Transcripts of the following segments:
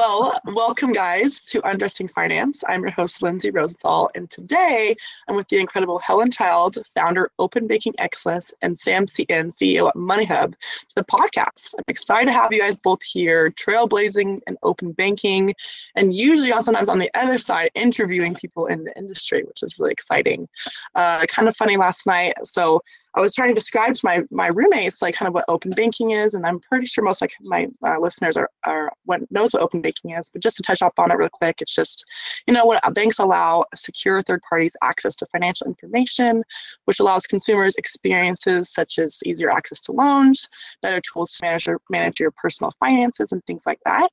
Well, welcome, guys, to Undressing Finance. I'm your host, Lindsay Rosenthal, and today I'm with the incredible Helen Child, founder Open Banking Excellence, and Sam Seaton, CEO at MoneyHub, to the podcast. I'm excited to have you guys both here, trailblazing and open banking, and usually on sometimes on the other side, interviewing people in the industry, which is really exciting. Uh, kind of funny last night. So I was trying to describe to my my roommates like kind of what open banking is, and I'm pretty sure most like my uh, listeners are are what knows what open banking is. But just to touch up on it real quick, it's just you know when banks allow secure third parties access to financial information, which allows consumers experiences such as easier access to loans, better tools to manage your, manage your personal finances, and things like that.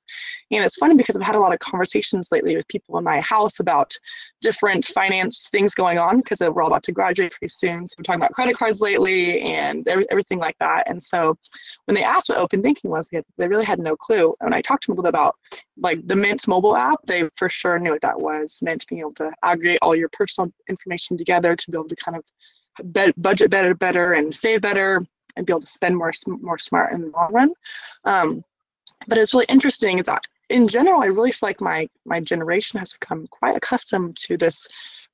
And it's funny because I've had a lot of conversations lately with people in my house about different finance things going on because we're all about to graduate pretty soon. So we're talking about credit cards lately and every, everything like that. And so when they asked what open banking was, they, had, they really had no clue. And I talked to them a little bit about like the Mint mobile app, they for sure knew what that was. Mint being able to aggregate all your personal information together to be able to kind of be- budget better, better, and save better, and be able to spend more, more smart in the long run. Um, but it's really interesting is that in general, I really feel like my my generation has become quite accustomed to this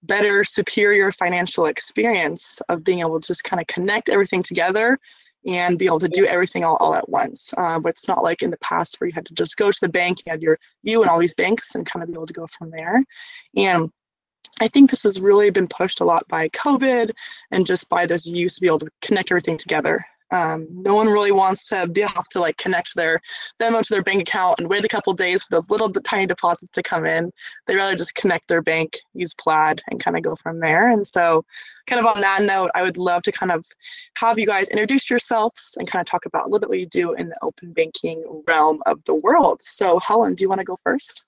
better, superior financial experience of being able to just kind of connect everything together and be able to do everything all, all at once. Um, but it's not like in the past where you had to just go to the bank, you had your you and all these banks and kind of be able to go from there. And I think this has really been pushed a lot by COVID and just by this use to be able to connect everything together. Um, no one really wants to be, have to like connect their Venmo to their bank account and wait a couple days for those little tiny deposits to come in. They rather just connect their bank, use Plaid, and kind of go from there. And so, kind of on that note, I would love to kind of have you guys introduce yourselves and kind of talk about a little bit what you do in the open banking realm of the world. So, Helen, do you want to go first?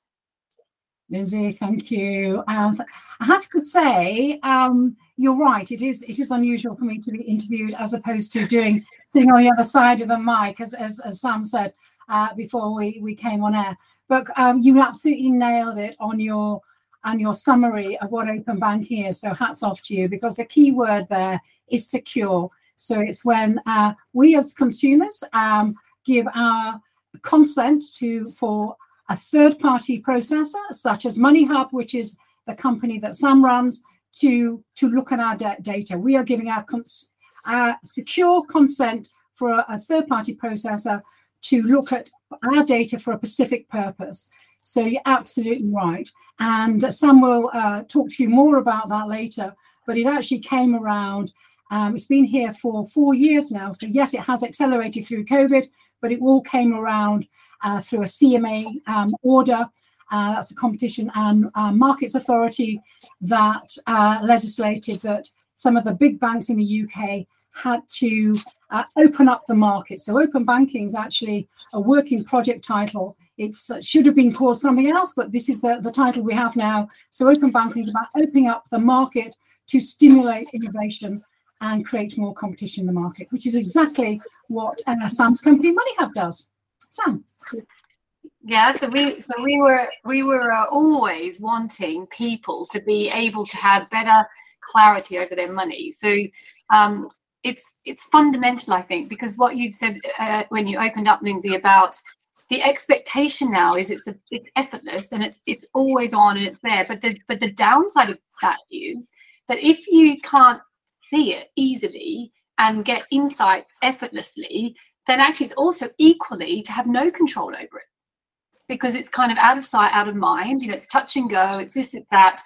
Lindsay, thank you. Um, I have to say, um, you're right. It is it is unusual for me to be interviewed as opposed to doing sitting on the other side of the mic, as as, as Sam said uh, before we, we came on air. But um, you absolutely nailed it on your on your summary of what open banking is. So hats off to you because the key word there is secure. So it's when uh, we as consumers um, give our consent to for a third party processor such as MoneyHub, which is the company that Sam runs, to, to look at our data. We are giving our, cons- our secure consent for a, a third party processor to look at our data for a specific purpose. So you're absolutely right. And Sam will uh, talk to you more about that later, but it actually came around. Um, it's been here for four years now. So, yes, it has accelerated through COVID, but it all came around uh, through a CMA um, order. Uh, that's a competition and uh, markets authority that uh, legislated that some of the big banks in the UK had to uh, open up the market. So, open banking is actually a working project title. It uh, should have been called something else, but this is the, the title we have now. So, open banking is about opening up the market to stimulate innovation and create more competition in the market, which is exactly what uh, Sam's company MoneyHub does. Sam. Yeah, so we so we were we were uh, always wanting people to be able to have better clarity over their money. So um, it's it's fundamental, I think, because what you said uh, when you opened up, Lindsay, about the expectation now is it's a, it's effortless and it's it's always on and it's there. But the but the downside of that is that if you can't see it easily and get insight effortlessly, then actually it's also equally to have no control over it because it's kind of out of sight, out of mind. You know, it's touch and go, it's this, it's that.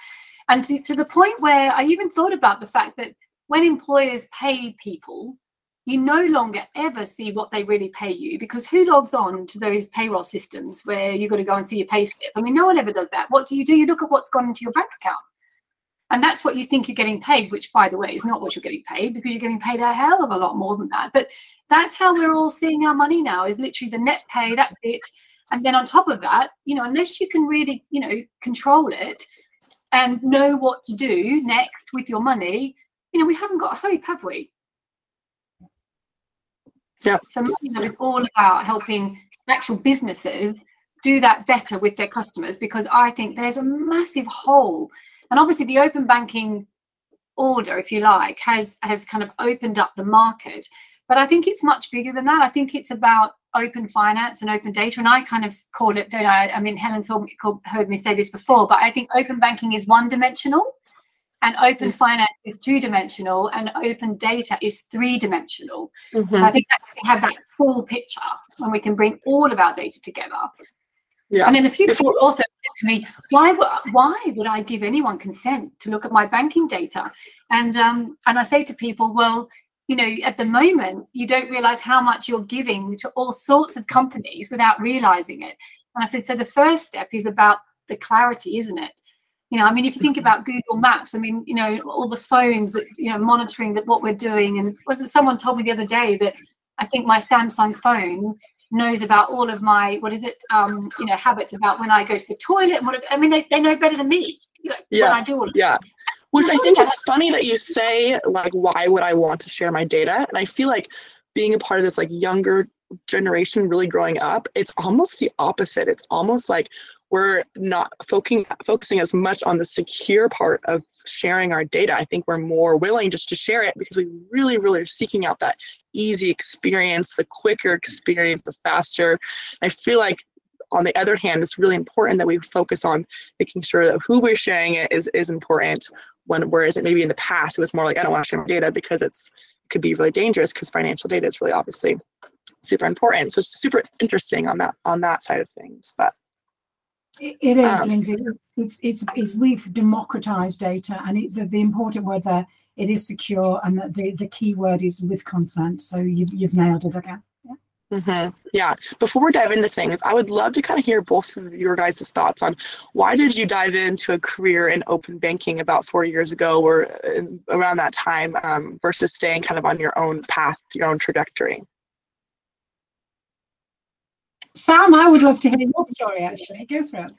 And to, to the point where I even thought about the fact that when employers pay people, you no longer ever see what they really pay you because who logs on to those payroll systems where you've got to go and see your pay slip? I mean, no one ever does that. What do you do? You look at what's gone into your bank account. And that's what you think you're getting paid, which, by the way, is not what you're getting paid because you're getting paid a hell of a lot more than that. But that's how we're all seeing our money now is literally the net pay, that's it. And then on top of that, you know, unless you can really, you know, control it and know what to do next with your money, you know, we haven't got hope, have we? Yeah. So know, it's all about helping actual businesses do that better with their customers because I think there's a massive hole. And obviously the open banking order, if you like, has has kind of opened up the market. But I think it's much bigger than that. I think it's about open finance and open data, and I kind of call it, don't I? I mean, Helen's heard me say this before, but I think open banking is one dimensional, and open mm. finance is two dimensional, and open data is three dimensional. Mm-hmm. So I think that's we have that full picture when we can bring all of our data together. Yeah. And then a few people also said to me, why would why would I give anyone consent to look at my banking data? And um, and I say to people, well, you know, at the moment, you don't realize how much you're giving to all sorts of companies without realizing it. And I said, so the first step is about the clarity, isn't it? You know, I mean, if you think mm-hmm. about Google Maps, I mean, you know, all the phones that, you know, monitoring that what we're doing. And was it someone told me the other day that I think my Samsung phone knows about all of my, what is it, um, you know, habits about when I go to the toilet. And what, I mean, they, they know better than me. Like, yeah. I do all yeah. Which I think is funny that you say, like, why would I want to share my data? And I feel like being a part of this like younger generation really growing up, it's almost the opposite. It's almost like we're not focusing focusing as much on the secure part of sharing our data. I think we're more willing just to share it because we really, really are seeking out that easy experience, the quicker experience, the faster. I feel like on the other hand, it's really important that we focus on making sure that who we're sharing it is is important when whereas it maybe in the past it was more like I don't want to share my data because it's it could be really dangerous because financial data is really obviously super important. So it's super interesting on that on that side of things. But it is, um, Lindsay. It's, it's, it's, it's, we've democratized data, and it, the, the important word there it is secure, and the, the, the key word is with consent. So you've you've nailed it again. Mm-hmm. Yeah. Before we dive into things, I would love to kind of hear both of your guys' thoughts on why did you dive into a career in open banking about four years ago or around that time um, versus staying kind of on your own path, your own trajectory? Sam, I would love to hear your story actually. Go for it.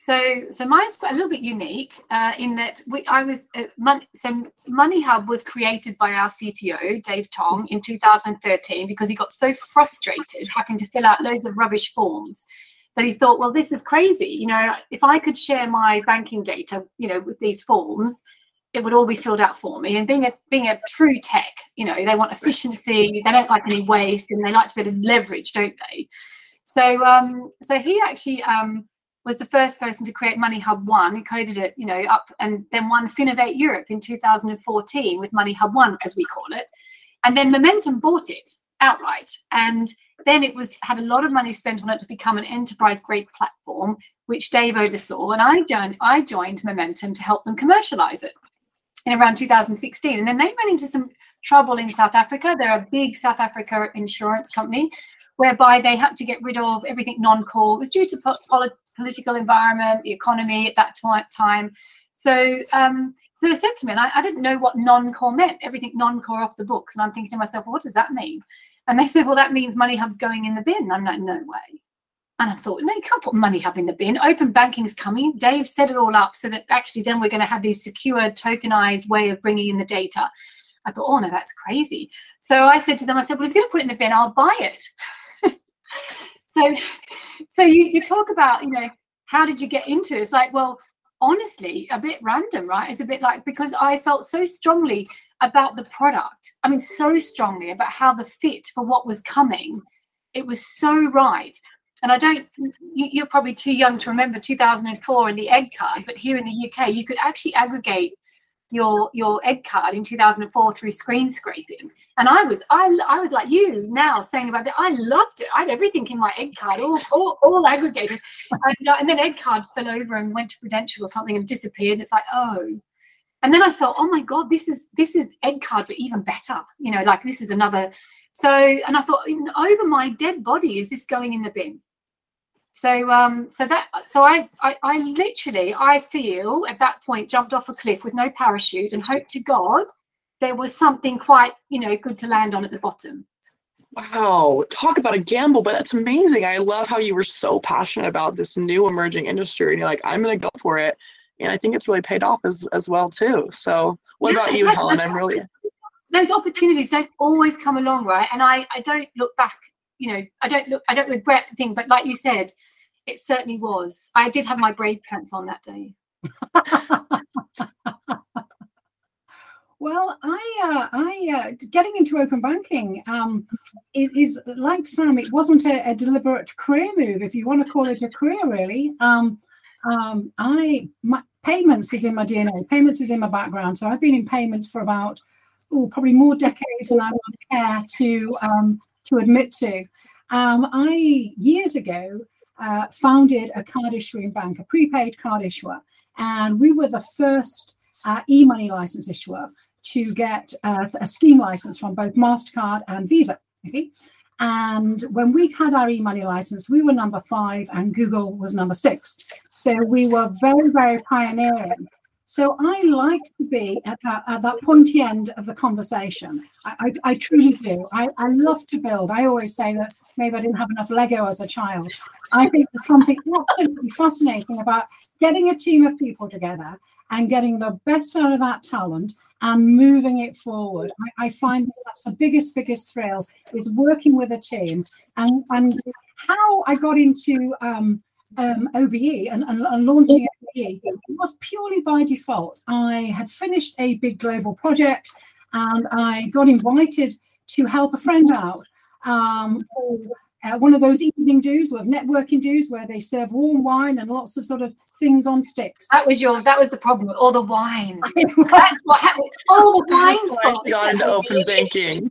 So, so mine's a little bit unique uh, in that we, I was uh, Mon- so Money Hub was created by our CTO Dave Tonge in 2013 because he got so frustrated having to fill out loads of rubbish forms that he thought, well, this is crazy. You know, if I could share my banking data, you know, with these forms, it would all be filled out for me. And being a being a true tech, you know, they want efficiency, they don't like any waste, and they like to be able to leverage, don't they? So, um, so he actually um, was the first person to create Money Hub One. He coded it, you know, up and then won Finovate Europe in 2014 with Money Hub One, as we call it. And then Momentum bought it outright, and then it was had a lot of money spent on it to become an enterprise grade platform, which Dave oversaw. And I joined, I joined Momentum to help them commercialize it in around 2016. And then they ran into some trouble in South Africa. They're a big South Africa insurance company, whereby they had to get rid of everything non-core. It was due to po- political environment, the economy at that time. So, um, so they said to me, and I, I didn't know what non-core meant. Everything non-core off the books, and I'm thinking to myself, well, what does that mean? And they said, well, that means Money Hub's going in the bin. I'm like, no way. And I thought, no, you can't put Money Hub in the bin. Open banking's coming. Dave set it all up so that actually then we're going to have this secure, tokenized way of bringing in the data. I thought, oh no, that's crazy. So I said to them, I said, well, if you're going to put it in the bin, I'll buy it. so so you, you talk about you know how did you get into it? it's like well honestly a bit random right it's a bit like because i felt so strongly about the product i mean so strongly about how the fit for what was coming it was so right and i don't you, are probably too young to remember 2004 and the egg card but here in the uk you could actually aggregate your your egg card in 2004 through screen scraping. And i was i i was like you now saying about that i loved it. I had everything in my egg card all all, all aggregated. And, uh, and then egg card fell over and went to prudential or something and disappeared. It's like oh. And then i thought oh my god this is this is egg card but even better. You know like this is another so and i thought over my dead body is this going in the bin so um, so that so I, I I literally I feel at that point jumped off a cliff with no parachute and hope to God there was something quite you know good to land on at the bottom. Wow, talk about a gamble, but that's amazing. I love how you were so passionate about this new emerging industry, and you're like, I'm gonna go for it, and I think it's really paid off as as well too. So, what yeah, about you, Helen? I'm really those opportunities don't always come along, right? And I I don't look back you know, I don't look, I don't regret the thing, but like you said, it certainly was. I did have my brave pants on that day. Well, I, uh, I, uh, getting into open banking um, is, is, like Sam. It wasn't a, a, deliberate career move, if you want to call it a career, really. Um, um, I, my, payments is in my DNA. Payments is in my background. So I've been in payments for about, oh, probably more decades than I would care to um, to admit to. Um, I years ago uh, founded a card issuing bank, a prepaid card issuer, and we were the first uh, e-money license issuer to get uh, a scheme license from both Mastercard and Visa. Okay. And when we had our e-money license, we were number five and Google was number six. So we were very, very pioneering. So I like to be at that, at that pointy end of the conversation. I, I, I truly do. I, I love to build. I always say that maybe I didn't have enough Lego as a child. I think there's something absolutely fascinating about getting a team of people together and getting the best out of that talent and moving it forward. I, find that's the biggest, biggest thrill is working with a team and, and how I got into um, um, OBE and, and, and, launching OBE was purely by default. I had finished a big global project and I got invited to help a friend out um, for uh, one of those evening do's with networking do's where they serve warm wine and lots of sort of things on sticks. That was your that was the problem, all the wine. That's what happened. All the wine got into open banking.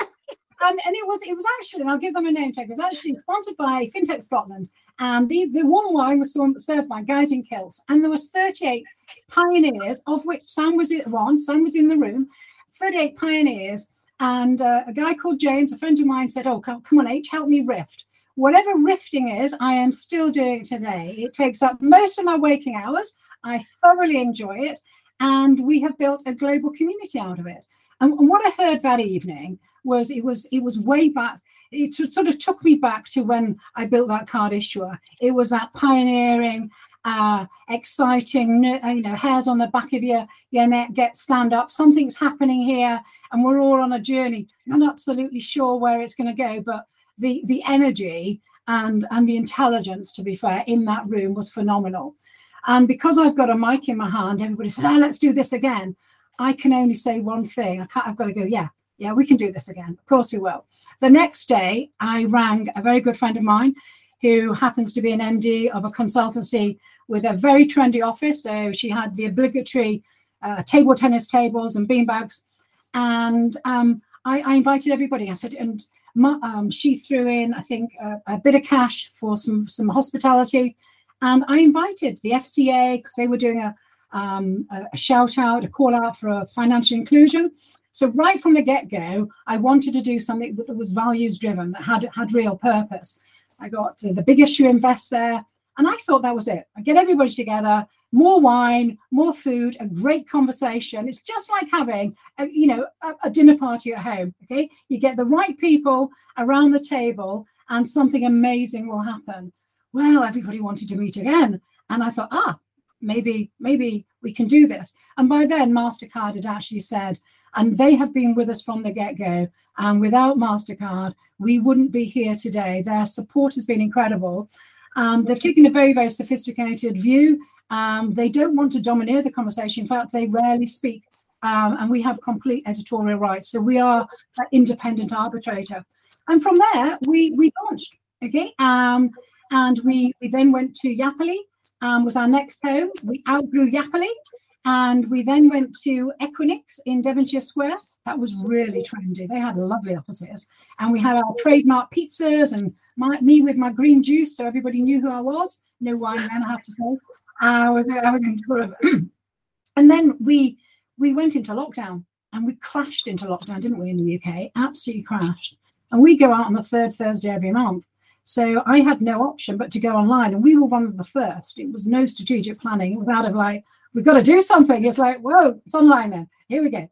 and, and it was it was actually, and I'll give them a name tag, it was actually sponsored by FinTech Scotland. And the, the warm wine was served by guys in kilts. And there was 38 pioneers, of which Sam was one, Sam was in the room, 38 pioneers and uh, a guy called James, a friend of mine, said, Oh, come, come on, H, help me rift. Whatever rifting is, I am still doing today. It takes up most of my waking hours. I thoroughly enjoy it. And we have built a global community out of it. And, and what I heard that evening was it was it was way back it sort of took me back to when I built that card issuer. It was that pioneering uh, exciting, you know, hairs on the back of your, your neck, get stand up. Something's happening here, and we're all on a journey. I'm not absolutely sure where it's going to go, but the the energy and and the intelligence, to be fair, in that room was phenomenal. And because I've got a mic in my hand, everybody said, "Oh, let's do this again." I can only say one thing. I can't, I've got to go. Yeah, yeah, we can do this again. Of course we will. The next day, I rang a very good friend of mine who happens to be an MD of a consultancy with a very trendy office. So she had the obligatory uh, table tennis tables and beanbags. And um, I, I, invited everybody. I said, and my, um, she threw in, I think, a, bit of cash for some, some hospitality. And I invited the FCA because they were doing a, um, a, a shout out, a call out for financial inclusion. So right from the get go, I wanted to do something that was values driven, that had had real purpose. I got the, the big issue invest there. And I thought that was it. I get everybody together, more wine, more food, a great conversation. It's just like having, a, you know, a, a dinner party at home. Okay, you get the right people around the table, and something amazing will happen. Well, everybody wanted to meet again, and I thought, ah, maybe, maybe we can do this. And by then, Mastercard had actually said, and they have been with us from the get go. And without MasterCard, we wouldn't be here today. Their support has been incredible. Um, they've taken a very, very sophisticated view. Um, they don't want to domineer the conversation. In fact, they rarely speak, um, and we have complete editorial rights. So we are an independent arbitrator. And from there, we we launched. Okay, um, and we we then went to Yapily. Um, was our next home. We outgrew Yapily, and we then went to Equinix in Devonshire Square. That was really trendy. They had lovely offices. And we had our trademark pizzas and my, me with my green juice, so everybody knew who I was. No wine then, I have to say. I was, I was in sort of. and then we we went into lockdown and we crashed into lockdown, didn't we, in the UK? Absolutely crashed. And we go out on the third Thursday every month. So I had no option but to go online. And we were one of the first. It was no strategic planning. It was out of like, we've got to do something. It's like, whoa, it's online then. Here we go.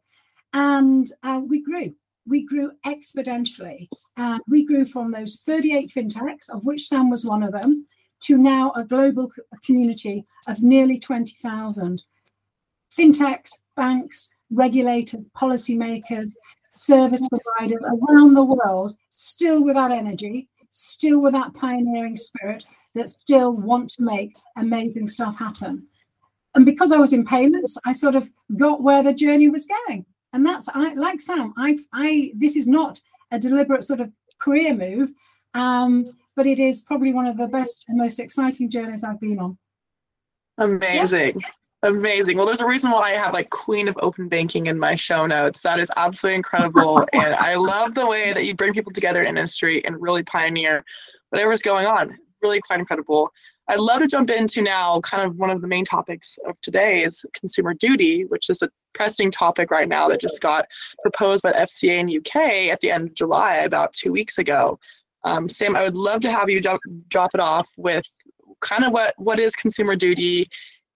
And uh, we grew. We grew exponentially. And we grew from those 38 fintechs, of which Sam was one of them, to now a global community of nearly 20,000. Fintechs, banks, regulators, policymakers, service providers around the world, still with that energy, still with that pioneering spirit, that still want to make amazing stuff happen and because I was in payments, I sort of got where the journey was going. And that's I like Sam. I I this is not a deliberate sort of career move, um, but it is probably one of the best and most exciting journeys I've been on. Amazing. Yeah. Amazing. Well, there's a reason why I have like Queen of Open Banking in my show notes. That is absolutely incredible. and I love the way that you bring people together in industry and really pioneer whatever's going on. Really quite incredible. I'd love to jump into now kind of one of the main topics of today is consumer duty, which is a pressing topic right now that just got proposed by FCA in UK at the end of July, about two weeks ago. Um, Sam, I would love to have you drop, drop it off with kind of what, what is consumer duty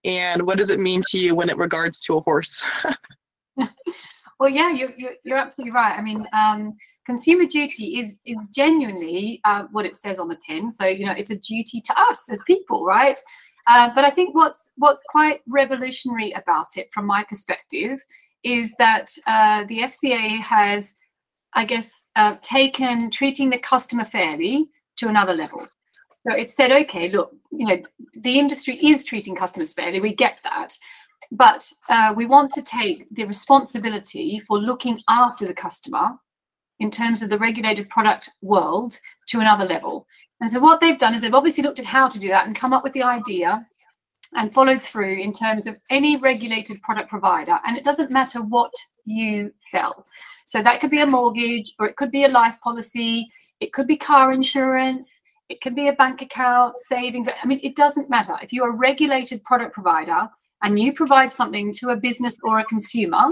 and what does it mean to you when it regards to a horse? well, yeah, you, you, you're absolutely right. I mean, um, consumer duty is is genuinely uh, what it says on the tin. So you know, it's a duty to us as people, right? Uh, but I think what's what's quite revolutionary about it, from my perspective, is that uh, the FCA has, I guess, uh, taken treating the customer fairly to another level. So it said, okay, look, you know, the industry is treating customers fairly. We get that. But uh, we want to take the responsibility for looking after the customer in terms of the regulated product world to another level. And so what they've done is they've obviously looked at how to do that and come up with the idea and followed through in terms of any regulated product provider. And it doesn't matter what you sell. So that could be a mortgage or it could be a life policy, it could be car insurance, it can be a bank account, savings. I mean, it doesn't matter. If you're a regulated product provider and you provide something to a business or a consumer,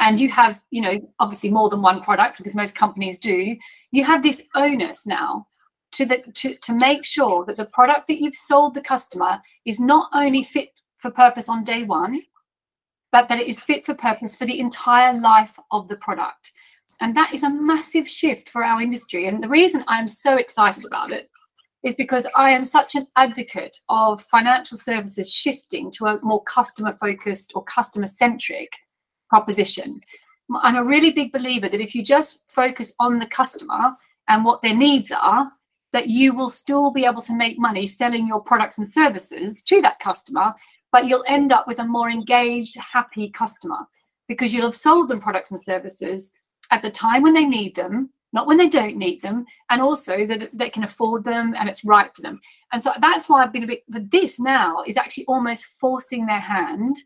and you have, you know, obviously more than one product because most companies do, you have this onus now to the to, to make sure that the product that you've sold the customer is not only fit for purpose on day one, but that it is fit for purpose for the entire life of the product. And that is a massive shift for our industry. And the reason I'm so excited about it is because I am such an advocate of financial services shifting to a more customer focused or customer centric proposition. I'm a really big believer that if you just focus on the customer and what their needs are, that you will still be able to make money selling your products and services to that customer, but you'll end up with a more engaged, happy customer because you'll have sold them products and services at the time when they need them, not when they don't need them, and also that they can afford them and it's right for them. And so that's why I've been a bit, but this now is actually almost forcing their hand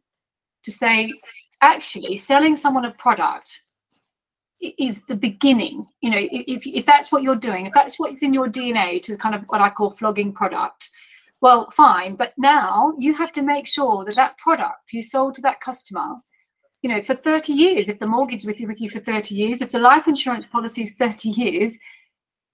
to say, actually, selling someone a product is the beginning. You know, if, if that's what you're doing, if that's what's in your DNA to kind of what I call flogging product, well, fine. But now you have to make sure that that product you sold to that customer you know, for 30 years, if the mortgage with you with you for 30 years, if the life insurance policy is 30 years,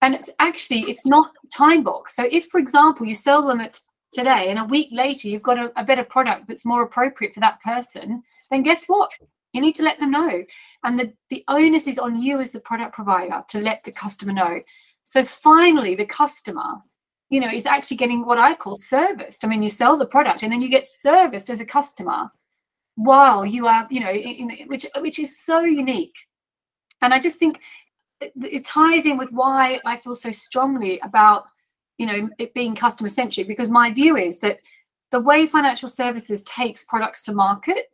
and it's actually it's not time box. So if, for example, you sell them at today and a week later you've got a, a better product that's more appropriate for that person, then guess what? You need to let them know. And the, the onus is on you as the product provider to let the customer know. So finally, the customer, you know, is actually getting what I call serviced. I mean, you sell the product and then you get serviced as a customer wow you are you know in, in, which which is so unique. And i just think it, ties in with why i feel so strongly about you know it being customer centric because my view is that the way financial services takes products to market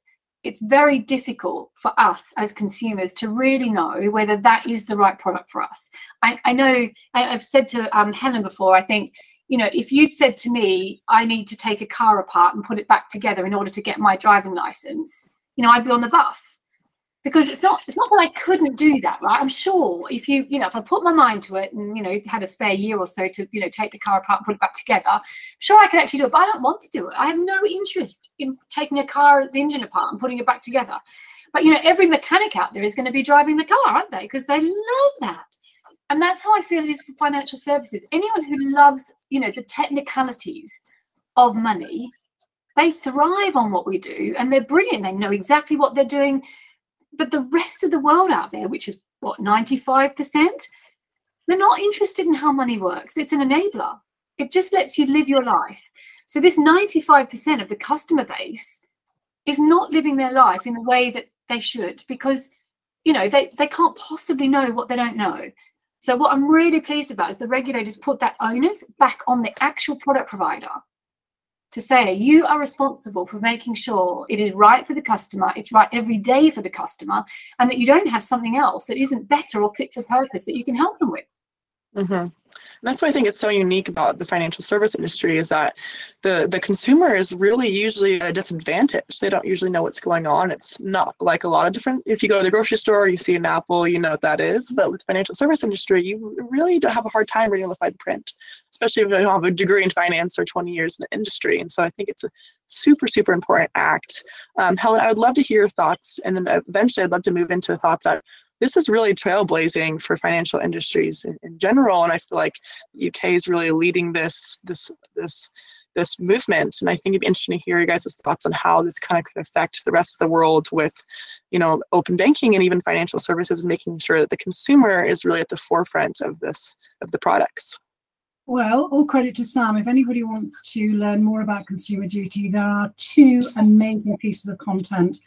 it's very difficult for us as consumers to really know whether that is the right product for us. I, I know i've said to um, helen before i think you know, if you'd said to me, I need to take a car apart and put it back together in order to get my driving license, you know, I'd be on the bus because it's not it's not that I couldn't do that, right? I'm sure if you you know if I put my mind to it and you know had a spare year or so to you know take the car apart and put it back together, I'm sure I could actually do it. But I don't want to do it. I have no interest in taking a car's engine apart and putting it back together. But you know, every mechanic out there is going to be driving the car, aren't they? Because they love that and that's how I feel it is for financial services. Anyone who loves, you know, the technicalities of money, they thrive on what we do and they're brilliant. They know exactly what they're doing. But the rest of the world out there, which is what, 95%, they're not interested in how money works. It's an enabler. It just lets you live your life. So this 95% of the customer base is not living their life in the way that they should because you know they, they can't possibly know what they don't know so what I'm really pleased about is the regulators put that onus back on the actual product provider to say you are responsible for making sure it is right for the customer, it's right every day for the customer, and that you don't have something else that isn't better or fit for purpose that you can help them with. Mm-hmm. that's why I think it's so unique about the financial service industry is that the the consumer is really usually at a disadvantage. They don't usually know what's going on. It's not like a lot of different. If you go to the grocery store, you see an apple, you know what that is. But with the financial service industry, you really don't have a hard time reading the fine print, especially if you don't have a degree in finance or 20 years in the industry. And so I think it's a super super important act. Um, Helen, I would love to hear your thoughts, and then eventually I'd love to move into thoughts that this is really trailblazing for financial industries in, in general. And I feel like UK is really leading this this this this movement. And I think it'd be interesting to hear you guys' thoughts on how this kind of could affect the rest of the world with, you know, open banking and even financial services and making sure that the consumer is really at the forefront of this of the products. Well, all credit to Sam. If anybody wants to learn more about consumer duty, there are two amazing pieces of content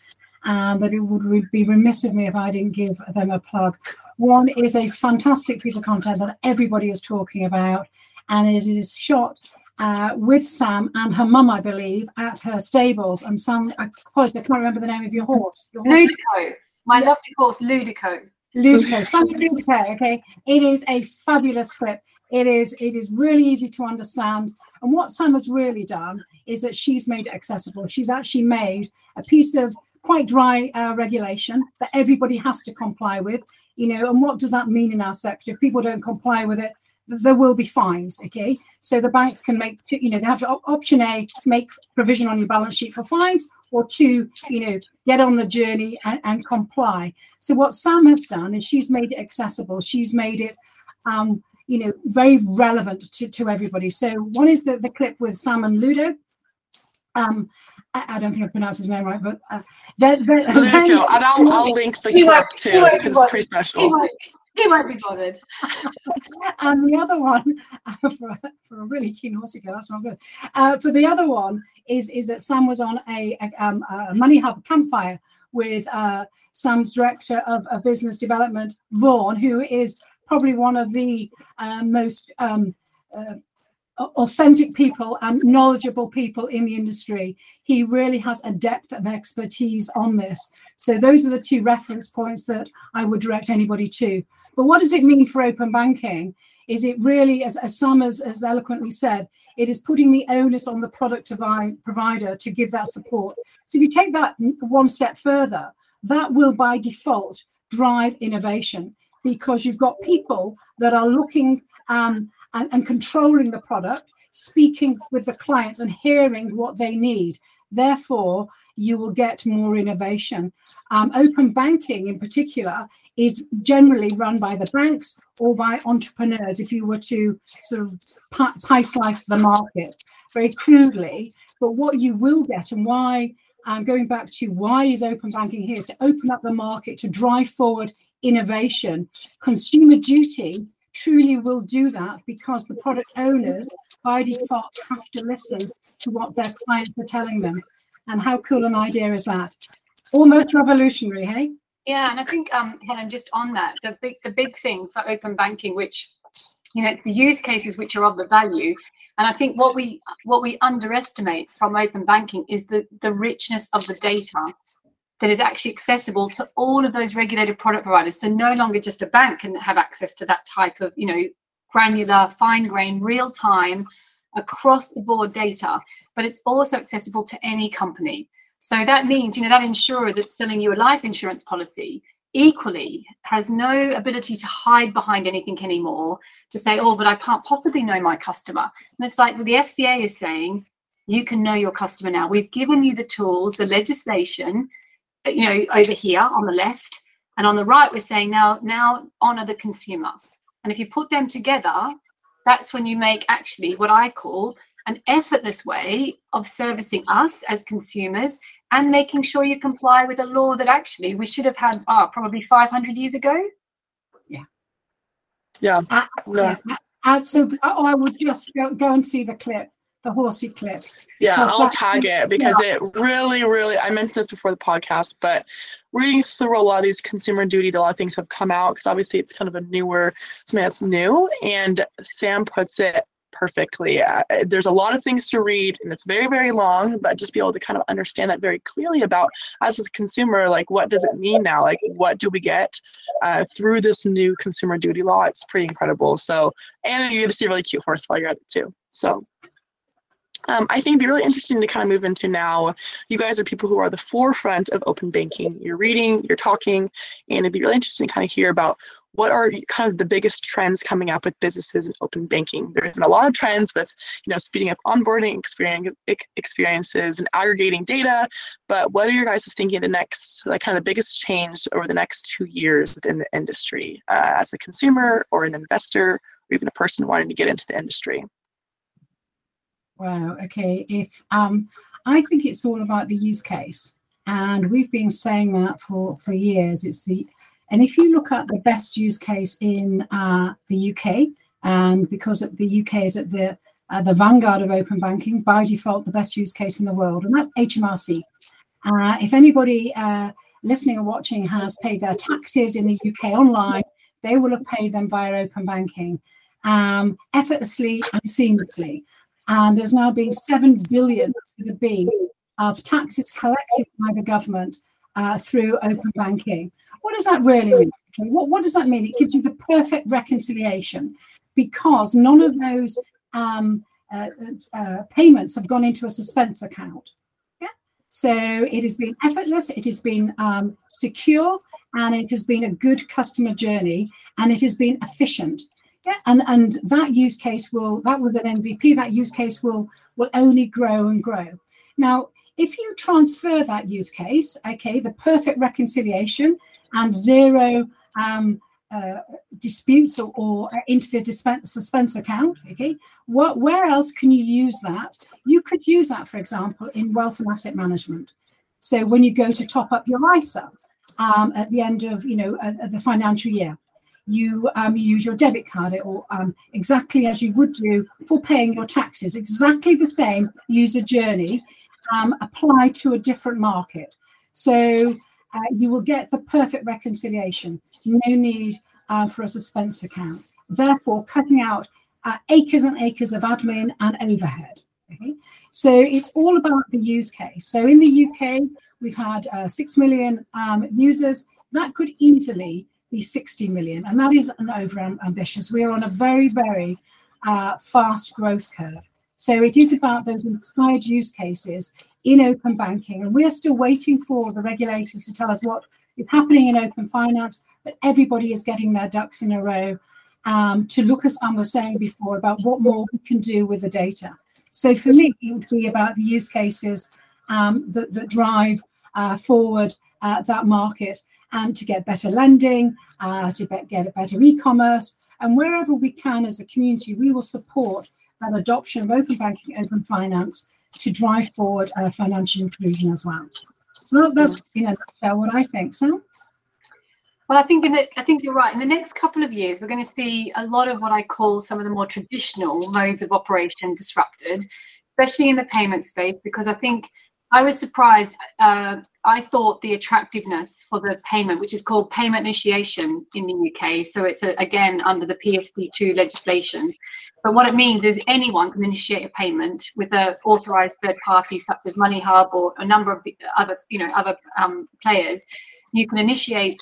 and that it would be remiss of me if I didn't give them a plug. One is a fantastic piece of content that everybody is talking about, and it is shot uh, with Sam and her mum, I believe, at her stables. And Sam, I, I can't remember the name of your horse. Your horse Ludico. My lovely horse, Ludico. Ludico, Sam Ludico. Okay, it is a fabulous clip. It is. It is really easy to understand. And what Sam has really done is that she's made it accessible. She's actually made a piece of quite dry uh, regulation that everybody has to comply with. You know, and what does that mean in our sector? If people don't comply with it, there will be fines. Okay, so the banks can make, you know, they have option A, make provision on your balance sheet for fines, or two, you know, get on the journey and, and comply. So what Sam has done is she's made it accessible. She's made it. Um, you know, very relevant to, to everybody. So one is the, the clip with Sam and Ludo. Um, I, don't think I pronounced his name right, but uh, there, there, and I'll, I'll link the clip too because it's pretty special. He won't, he won't be bothered. and the other one, uh, for, for a really keen horsey girl, that's not good. Uh, for the other one is is that Sam was on a, a, um, a Money Hub campfire with uh, Sam's director of, of, business development, Vaughan, who is probably one of the uh, most um, uh, authentic people and knowledgeable people in the industry. He really has a depth of expertise on this. So those are the two reference points that I would direct anybody to. But what does it mean for open banking? Is it really, as, as Sam has, eloquently said, it is putting the onus on the product provider to give that support. So if you take that one step further, that will by default drive innovation because you've got people that are looking um, and, and controlling the product, speaking with the clients and hearing what they need. Therefore, you will get more innovation. Um, open banking, in particular, is generally run by the banks or by entrepreneurs. If you were to sort of pie slice the market very crudely, but what you will get and why um, going back to why is open banking here is to open up the market to drive forward innovation. Consumer duty truly will do that because the product owners by default have to listen to what their clients are telling them. And how cool an idea is that? Almost revolutionary, hey? Yeah, and I think um, Helen, just on that, the big the big thing for open banking, which you know, it's the use cases which are of the value. And I think what we what we underestimate from open banking is the the richness of the data that is actually accessible to all of those regulated product providers. So no longer just a bank can have access to that type of, you know, granular, fine grain, real time, across the board data, but it's also accessible to any company. So that means, you know, that insurer that's selling you a life insurance policy equally has no ability to hide behind anything anymore to say, oh, but I can't possibly know my customer. And it's like well, the FCA is saying, you can know your customer now. We've given you the tools, the legislation you know, over here on the left. And on the right, we're saying now, now honor the consumer. And if you put them together, that's when you make actually what I call an effortless way of servicing us as consumers and making sure you comply with a law that actually we should have had oh, probably 500 years ago. Yeah. Yeah. Uh, yeah. Uh, so oh, I would just go, go and see the clip the horsey clip. Yeah, I'll tag it because yeah. it really, really, I mentioned this before the podcast, but reading through a lot of these consumer duty, a lot of things have come out because obviously it's kind of a newer, something that's new. And Sam puts it perfectly. Uh, there's a lot of things to read and it's very, very long, but just be able to kind of understand that very clearly about as a consumer, like what does it mean now? Like what do we get uh, through this new consumer duty law? It's pretty incredible. So, and you get to see a really cute horse while you're at it too. So um, I think it'd be really interesting to kind of move into now. You guys are people who are the forefront of open banking. You're reading, you're talking, and it'd be really interesting to kind of hear about what are kind of the biggest trends coming up with businesses and open banking. There's been a lot of trends with, you know, speeding up onboarding experience, experiences and aggregating data. But what are your guys thinking the next, like, kind of the biggest change over the next two years within the industry uh, as a consumer or an investor or even a person wanting to get into the industry? Wow. Okay. If um, I think it's all about the use case, and we've been saying that for for years. It's the and if you look at the best use case in uh, the UK, and because the UK is at the uh, the vanguard of open banking, by default, the best use case in the world, and that's HMRC. Uh, if anybody uh, listening or watching has paid their taxes in the UK online, they will have paid them via open banking um, effortlessly and seamlessly. And there's now been 7 billion of taxes collected by the government uh, through open banking. What does that really mean? What, what does that mean? It gives you the perfect reconciliation because none of those um, uh, uh, payments have gone into a suspense account. Yeah. So it has been effortless, it has been um, secure, and it has been a good customer journey, and it has been efficient. Yeah, and and that use case will that with an MVP that use case will will only grow and grow. Now, if you transfer that use case, okay, the perfect reconciliation and zero um, uh, disputes or, or, into the dispense, suspense account. Okay, what where else can you use that? You could use that, for example, in wealth and asset management. So when you go to top up your ISA um, at the end of you know the financial year, you um, use your debit card or um, exactly as you would do for paying your taxes, exactly the same user journey um, applied to a different market. So uh, you will get the perfect reconciliation. No need uh, for a suspense account. Therefore, cutting out uh, acres and acres of admin and overhead. Okay? So it's all about the use case. So in the UK, we've had uh, 6 million um, users. That could easily be 60 million. And that is an over ambitious. We are on a very, very uh, fast growth curve. So it is about those inspired use cases in open banking. And we are still waiting for the regulators to tell us what is happening in open finance, but everybody is getting their ducks in a row um, to look, as Sam was saying before, about what more we can do with the data. So for me, it would be about the use cases um, that, that, drive uh, forward uh, that market and to get better lending, uh, to get a better e-commerce, and wherever we can as a community, we will support that adoption of open banking, open finance to drive forward uh, financial inclusion as well. So that's a nutshell what I think. Sam. Well, I think in the, I think you're right. In the next couple of years, we're going to see a lot of what I call some of the more traditional modes of operation disrupted, especially in the payment space, because I think I was surprised. Uh, I thought the attractiveness for the payment, which is called payment initiation in the UK, so it's a, again under the PSD2 legislation. But what it means is anyone can initiate a payment with an authorized third party, such as MoneyHub or a number of other, you know, other um, players. You can initiate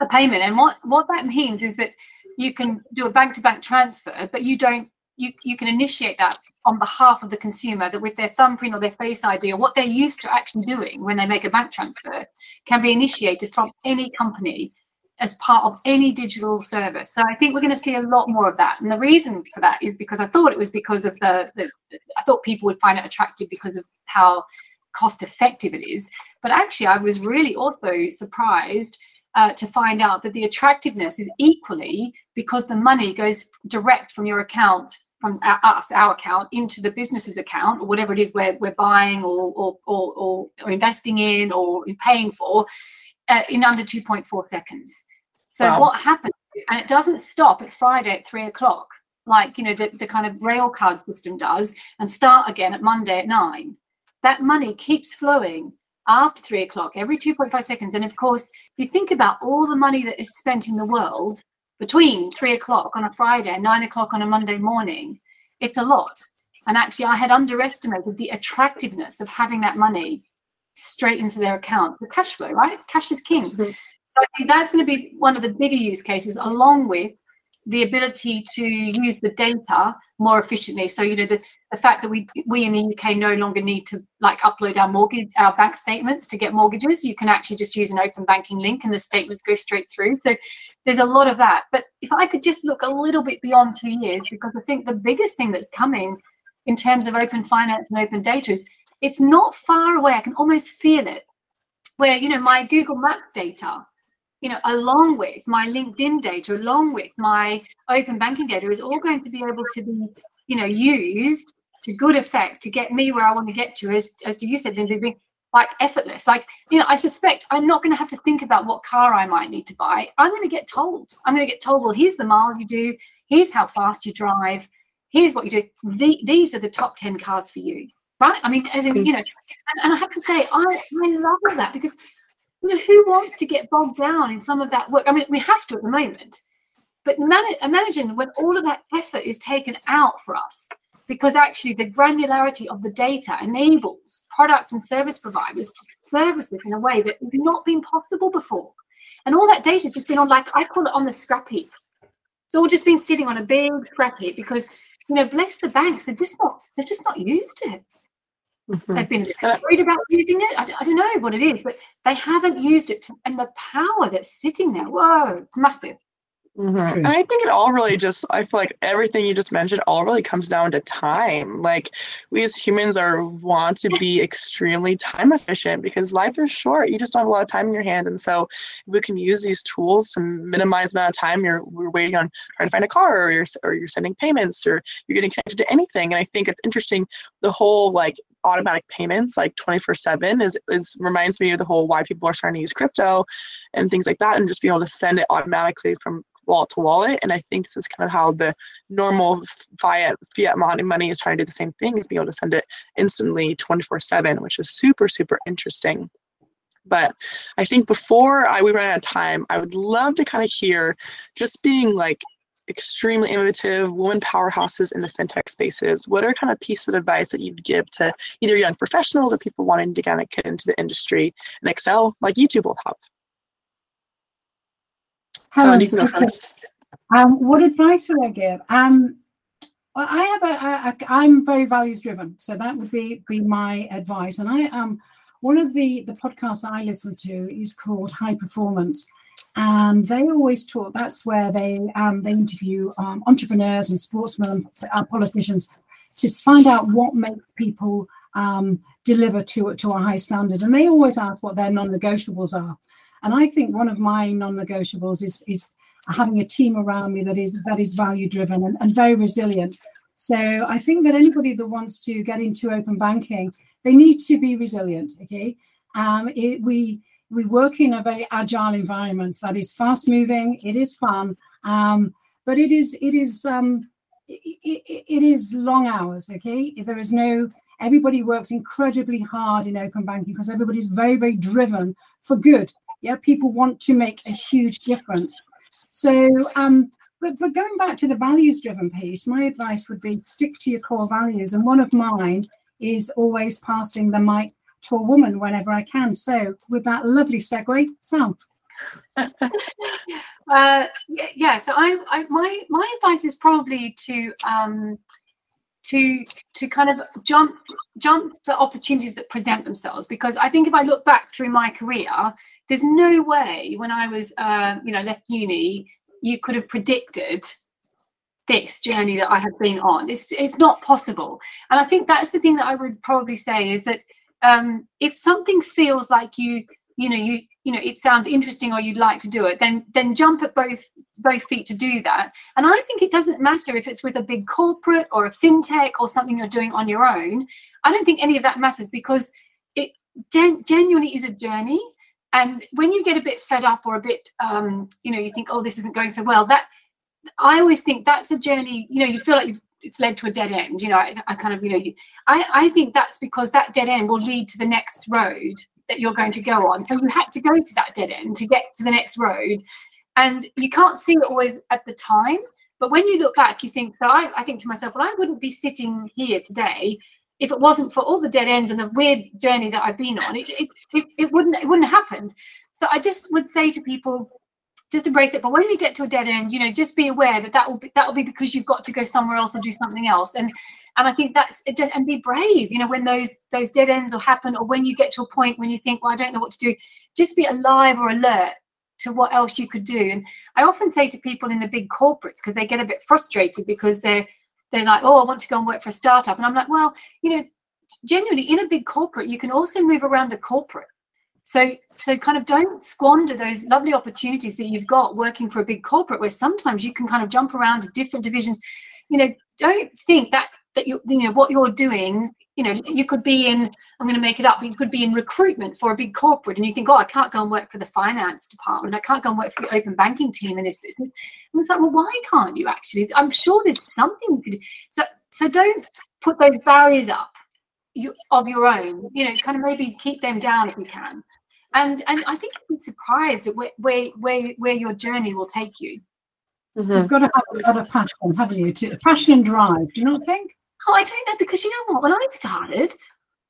a payment, and what what that means is that you can do a bank to bank transfer, but you don't you, you can initiate that on behalf of the consumer that with their thumbprint or their face ID or what they're used to actually doing when they make a bank transfer can be initiated from any company as part of any digital service. So I think we're going to see a lot more of that. And the reason for that is because I thought it was because of the, the I thought people would find it attractive because of how cost effective it is. But actually, I was really also surprised uh, to find out that the attractiveness is equally because the money goes direct from your account from us, our account, into the business's account, or whatever it is we're, we're buying or, or, or, or investing in or paying for, uh, in under 2.4 seconds. So wow. what happens, and it doesn't stop at Friday at three o'clock, like, you know, the, the kind of rail card system does, and start again at Monday at nine. That money keeps flowing after three o'clock every 2.5 seconds. And of course, if you think about all the money that is spent in the world, between three o'clock on a Friday and nine o'clock on a Monday morning, it's a lot. And actually, I had underestimated the attractiveness of having that money straight into their account. The cash flow, right? Cash is king. Mm-hmm. So I think that's going to be one of the bigger use cases, along with the ability to use the data more efficiently. So you know the, the fact that we we in the UK no longer need to like upload our mortgage our bank statements to get mortgages. You can actually just use an open banking link and the statements go straight through. So there's a lot of that. But if I could just look a little bit beyond two years, because I think the biggest thing that's coming in terms of open finance and open data is it's not far away. I can almost feel it. Where you know my Google Maps data you know, along with my LinkedIn data, along with my open banking data, is all going to be able to be, you know, used to good effect to get me where I want to get to. As as you said, Lindsay, like effortless. Like, you know, I suspect I'm not going to have to think about what car I might need to buy. I'm going to get told. I'm going to get told, well, here's the mile you do, here's how fast you drive, here's what you do. The, these are the top 10 cars for you. Right? I mean, as in, mm. you know, and, and I have to say, I, I love that because you know, who wants to get bogged down in some of that work? I mean, we have to at the moment, but man- imagine when all of that effort is taken out for us, because actually the granularity of the data enables product and service providers to service this in a way that has not been possible before. And all that data has just been on, like, I call it on the scrap heap. It's all just been sitting on a big scrap heap because, you know, bless the banks, they're just not they're just not used to it. Mm-hmm. They've been worried about using it. I, I, don't know what it is, but they haven't used it. To, and the power that's sitting there, whoa, it's massive. Mm-hmm. And I think it all really just, I feel like everything you just mentioned all really comes down to time. Like we as humans are want to be extremely time efficient because life is short. You just don't have a lot of time in your hand. And so we can use these tools to minimize the amount of time you're, you're waiting on trying to find a car or you're, or you're sending payments or you're getting connected to anything. And I think it's interesting, the whole like automatic payments like 24 7 is, is reminds me of the whole why people are starting to use crypto and things like that and just be able to send it automatically from wallet to wallet. And I think this is kind of how the normal fiat fiat money is trying to do the same thing, is being able to send it instantly 24/7, which is super super interesting. But I think before I we run out of time, I would love to kind of hear just being like extremely innovative woman powerhouses in the fintech spaces. What are kind of pieces of advice that you'd give to either young professionals or people wanting to kind of get into the industry and excel like YouTube will help? Helen, um, what advice would I give? Um, I have a, a, a I'm very values driven, so that would be be my advice. And I um one of the the podcasts I listen to is called High Performance, and they always talk. That's where they um they interview um, entrepreneurs and sportsmen and uh, politicians to find out what makes people um, deliver to to a high standard. And they always ask what their non-negotiables are. And I think one of my non-negotiables is is having a team around me that is that is value driven and, and very resilient. So I think that anybody that wants to get into open banking, they need to be resilient. Okay, um, it, we we work in a very agile environment that is fast moving. It is fun, um, but it is it is um, it, it, it is long hours. Okay, if there is no everybody works incredibly hard in open banking because everybody's very very driven for good yeah, people want to make a huge difference. So, um, but, but going back to the values driven piece, my advice would be stick to your core values. And one of mine is always passing the mic to a woman whenever I can. So, with that lovely segue, Sam. uh, yeah, so I, I, my my advice is probably to um, to to kind of jump jump the opportunities that present themselves because i think if i look back through my career there's no way when i was uh, you know left uni you could have predicted this journey that i have been on it's it's not possible and i think that's the thing that i would probably say is that um, if something feels like you you know you you know it sounds interesting or you'd like to do it then then jump at both both feet to do that. And i think it doesn't matter if it's with a big corporate or a fintech or something you're doing on your own. I don't think any of that matters because it gen- genuinely is a journey. And when you get a bit fed up or a bit um, you know you think oh this isn't going so well that i always think that's a journey you know you feel like you've it's led to a dead end you know i, I kind of you know I, I think that's because that dead end will lead to the next road that you're going to go on. So you had to go to that dead end to get to the next road. And you can't see it always at the time, But when you look back, you think, so I, I think to myself, well, I wouldn't be sitting here today if it wasn't for all the dead ends and the weird journey that I've been on. It, it, it, it wouldn't it wouldn't have happened. So I just would say to people, just embrace it. But when you get to a dead end, you know, just be aware that that will be that will be because you've got to go somewhere else or do something else. And and I think that's it just and be brave. You know, when those those dead ends will happen, or when you get to a point when you think, well, I don't know what to do, just be alive or alert to what else you could do. And I often say to people in the big corporates because they get a bit frustrated because they're they're like, oh, I want to go and work for a startup, and I'm like, well, you know, genuinely in a big corporate, you can also move around the corporate so, so kind of don't squander those lovely opportunities that you've got working for a big corporate, where sometimes you can kind of jump around to different divisions. You know, don't think that that you you know what you're doing. You know, you could be in. I'm going to make it up. You could be in recruitment for a big corporate, and you think, oh, I can't go and work for the finance department. I can't go and work for the open banking team in this business. And it's like, well, why can't you actually? I'm sure there's something you could. So, so don't put those barriers up you, of your own. You know, kind of maybe keep them down if you can. And and I think you'd be surprised at where where where, where your journey will take you. Mm-hmm. You've got to have a lot of passion, haven't you? To, passion and drive. Do you not think? Oh, I don't know because you know what? When I started,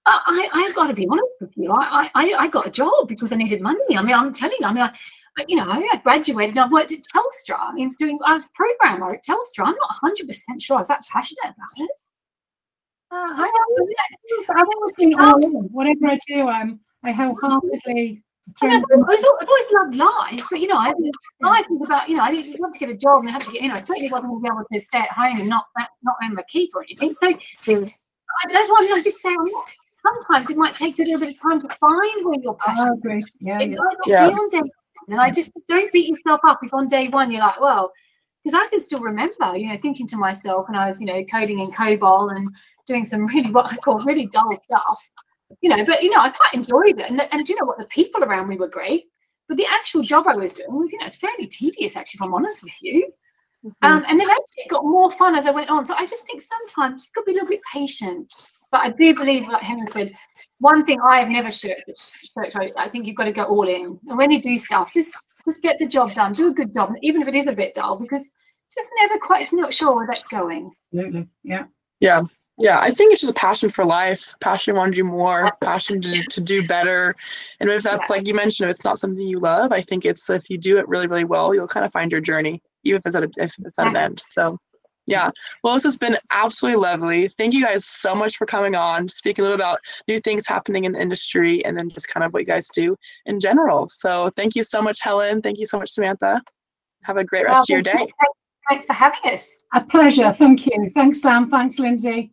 I, I have got to be honest with you. I, I I got a job because I needed money. I mean, I'm telling you. I mean, I, you know, I graduated and I worked at Telstra. I mean, doing I was a programmer at Telstra. I'm not 100 percent sure I was that passionate about it. Uh, I, I've always been all in. Whatever I do, I'm I wholeheartedly. I have always, I've always loved life, but you know, I, life was about you know, I didn't want to get a job and I had to get you know, I totally wasn't going to be able to stay at home and not not own my keep or anything. So I, that's why I, mean, I just say sometimes it might take you a little bit of time to find where you're passionate. Oh, yeah, it yeah. might not yeah. on day and I just don't beat yourself up if on day one you're like, well, because I can still remember, you know, thinking to myself when I was, you know, coding in COBOL and doing some really what I call really dull stuff you know, but you know, I quite enjoyed it. And, and you know what? The people around me were great, but the actual job I was doing was, you know, it's fairly tedious, actually, if I'm honest with you. Mm-hmm. Um, and then actually it got more fun as I went on. So I just think sometimes just got to be a little bit patient. But I do believe, like Henry said, one thing I have never shirked, I think you've got to go all in. And when you do stuff, just just get the job done, do a good job, even if it is a bit dull, because just never quite not sure where that's going. Absolutely. Yeah. Yeah yeah i think it's just a passion for life passion want to do more passion to, to do better. And if that's like you mentioned if it's not something you love i think it's if you do it really really well you'll kind of find your journey even if it's at, a, if it's at an end. So yeah. Well this has been absolutely lovely. Thank you guys so much for coming on speaking a little about new things happening in the industry and then just kind of what you guys do in general. So thank you so much helen. Thank you so much samantha. Have a great rest well, of your day. Thanks for having us. A pleasure. Thank you. Thanks sam. Thanks lindsay